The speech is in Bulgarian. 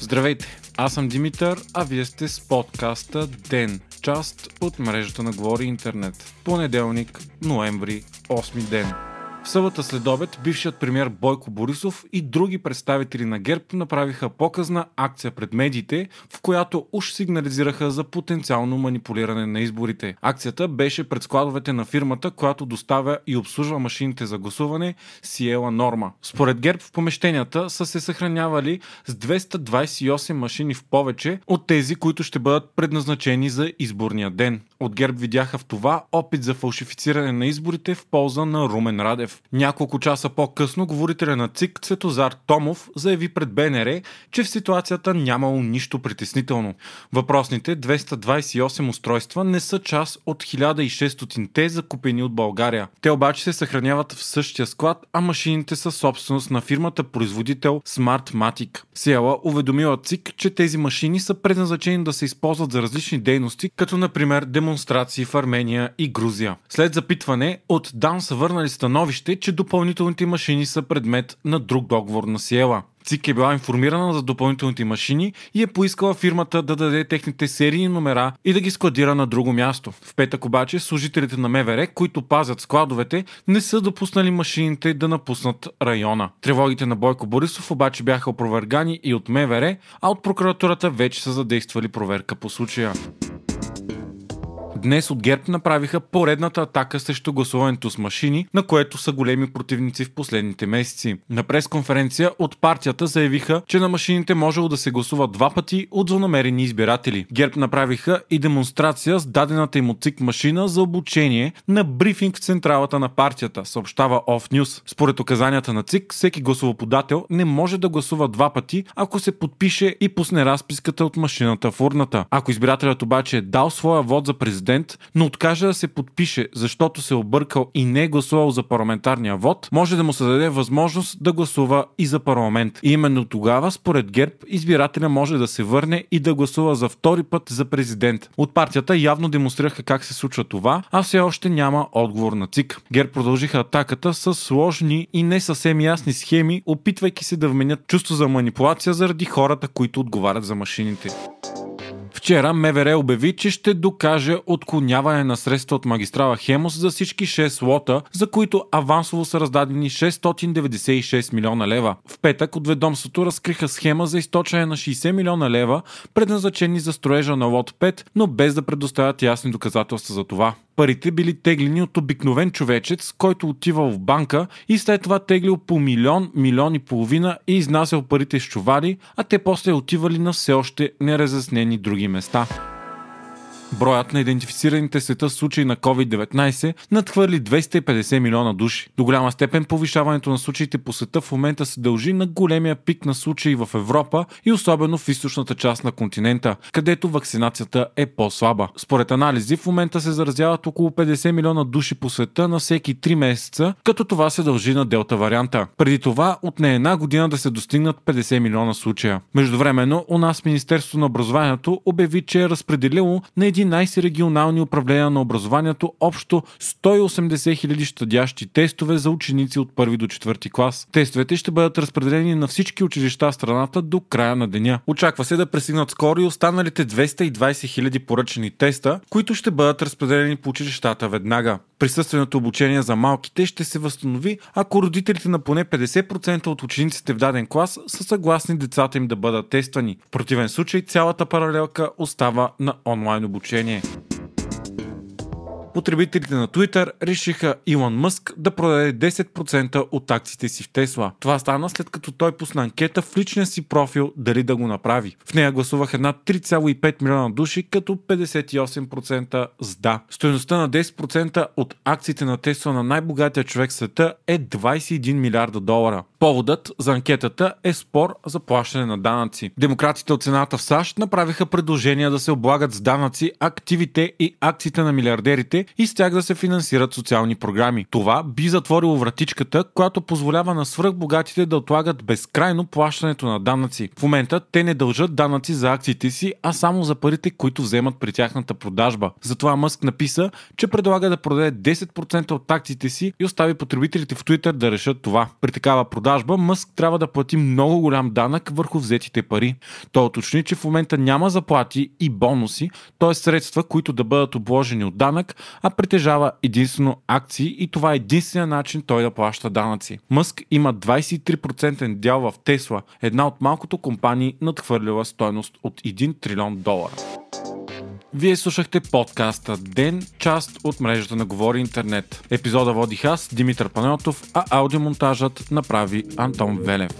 Здравейте, аз съм Димитър, а вие сте с подкаста ДЕН, част от мрежата на Говори Интернет. Понеделник, ноември, 8 ден. В събота след обед бившият премьер Бойко Борисов и други представители на ГЕРБ направиха показна акция пред медиите, в която уж сигнализираха за потенциално манипулиране на изборите. Акцията беше пред складовете на фирмата, която доставя и обслужва машините за гласуване Сиела Норма. Според ГЕРБ в помещенията са се съхранявали с 228 машини в повече от тези, които ще бъдат предназначени за изборния ден. От ГЕРБ видяха в това опит за фалшифициране на изборите в полза на Румен Радев. Няколко часа по-късно говорителя на ЦИК Цветозар Томов заяви пред БНР, че в ситуацията нямало нищо притеснително. Въпросните 228 устройства не са част от 1600-те закупени от България. Те обаче се съхраняват в същия склад, а машините са собственост на фирмата производител Smartmatic. Сиела уведомила ЦИК, че тези машини са предназначени да се използват за различни дейности, като например демонстрации в Армения и Грузия. След запитване от ДАН са върнали становище, че допълнителните машини са предмет на друг договор на Сиела. ЦИК е била информирана за допълнителните машини и е поискала фирмата да даде техните серийни номера и да ги складира на друго място. В петък обаче служителите на МВР, които пазят складовете, не са допуснали машините да напуснат района. Тревогите на Бойко Борисов обаче бяха опровергани и от МВР, а от прокуратурата вече са задействали проверка по случая. Днес от ГЕРБ направиха поредната атака срещу гласуването с машини, на което са големи противници в последните месеци. На пресконференция от партията заявиха, че на машините можело да се гласува два пъти от злонамерени избиратели. ГЕРБ направиха и демонстрация с дадената им от ЦИК машина за обучение на брифинг в централата на партията, съобщава Off News. Според указанията на ЦИК, всеки гласовоподател не може да гласува два пъти, ако се подпише и пусне разписката от машината в урната. Ако избирателят обаче е дал своя вод за президент, но откаже да се подпише, защото се е объркал и не е гласувал за парламентарния вод, може да му се даде възможност да гласува и за парламент. И именно тогава, според ГЕРБ, избирателя може да се върне и да гласува за втори път за президент. От партията явно демонстрираха как се случва това, а все още няма отговор на ЦИК. ГЕРБ продължиха атаката с сложни и не съвсем ясни схеми, опитвайки се да вменят чувство за манипулация заради хората, които отговарят за машините. Вчера МВР обяви, че ще докаже отклоняване на средства от магистрала Хемос за всички 6 лота, за които авансово са раздадени 696 милиона лева. В петък от ведомството разкриха схема за източване на 60 милиона лева, предназначени за строежа на лот 5, но без да предоставят ясни доказателства за това парите били теглени от обикновен човечец, който отивал в банка и след това теглил по милион, милион и половина и изнасял парите с чували, а те после отивали на все още неразяснени други места. Броят на идентифицираните света случаи на COVID-19 надхвърли 250 милиона души. До голяма степен повишаването на случаите по света в момента се дължи на големия пик на случаи в Европа и особено в източната част на континента, където вакцинацията е по-слаба. Според анализи в момента се заразяват около 50 милиона души по света на всеки 3 месеца, като това се дължи на делта варианта. Преди това от не една година да се достигнат 50 милиона случая. Междувременно у нас Министерството на образованието обяви, че е разпределило на 11 регионални управления на образованието общо 180 хиляди щадящи тестове за ученици от първи до четвърти клас. Тестовете ще бъдат разпределени на всички училища в страната до края на деня. Очаква се да пресигнат скоро и останалите 220 хиляди поръчани теста, които ще бъдат разпределени по училищата веднага. Присъственото обучение за малките ще се възстанови, ако родителите на поне 50% от учениците в даден клас са съгласни децата им да бъдат тествани. В противен случай цялата паралелка остава на онлайн обучение общении. Потребителите на Twitter решиха Илон Мъск да продаде 10% от акциите си в Тесла. Това стана след като той пусна анкета в личния си профил дали да го направи. В нея гласуваха над 3,5 милиона души, като 58% с да. Стоеността на 10% от акциите на Тесла на най-богатия човек в света е 21 милиарда долара. Поводът за анкетата е спор за плащане на данъци. Демократите от Сената в САЩ направиха предложения да се облагат с данъци активите и акциите на милиардерите, богатите и с тях да се финансират социални програми. Това би затворило вратичката, която позволява на свръхбогатите да отлагат безкрайно плащането на данъци. В момента те не дължат данъци за акциите си, а само за парите, които вземат при тяхната продажба. Затова Мъск написа, че предлага да продаде 10% от акциите си и остави потребителите в Twitter да решат това. При такава продажба Мъск трябва да плати много голям данък върху взетите пари. Той уточни, че в момента няма заплати и бонуси, т.е. средства, които да бъдат обложени от данък, а притежава единствено акции и това е единствения начин той да плаща данъци. Мъск има 23% дял в Тесла, една от малкото компании надхвърлила стойност от 1 трилион долара. Вие слушахте подкаста Ден, част от мрежата на Говори Интернет. Епизода водих аз, Димитър Панелтов, а аудиомонтажът направи Антон Велев.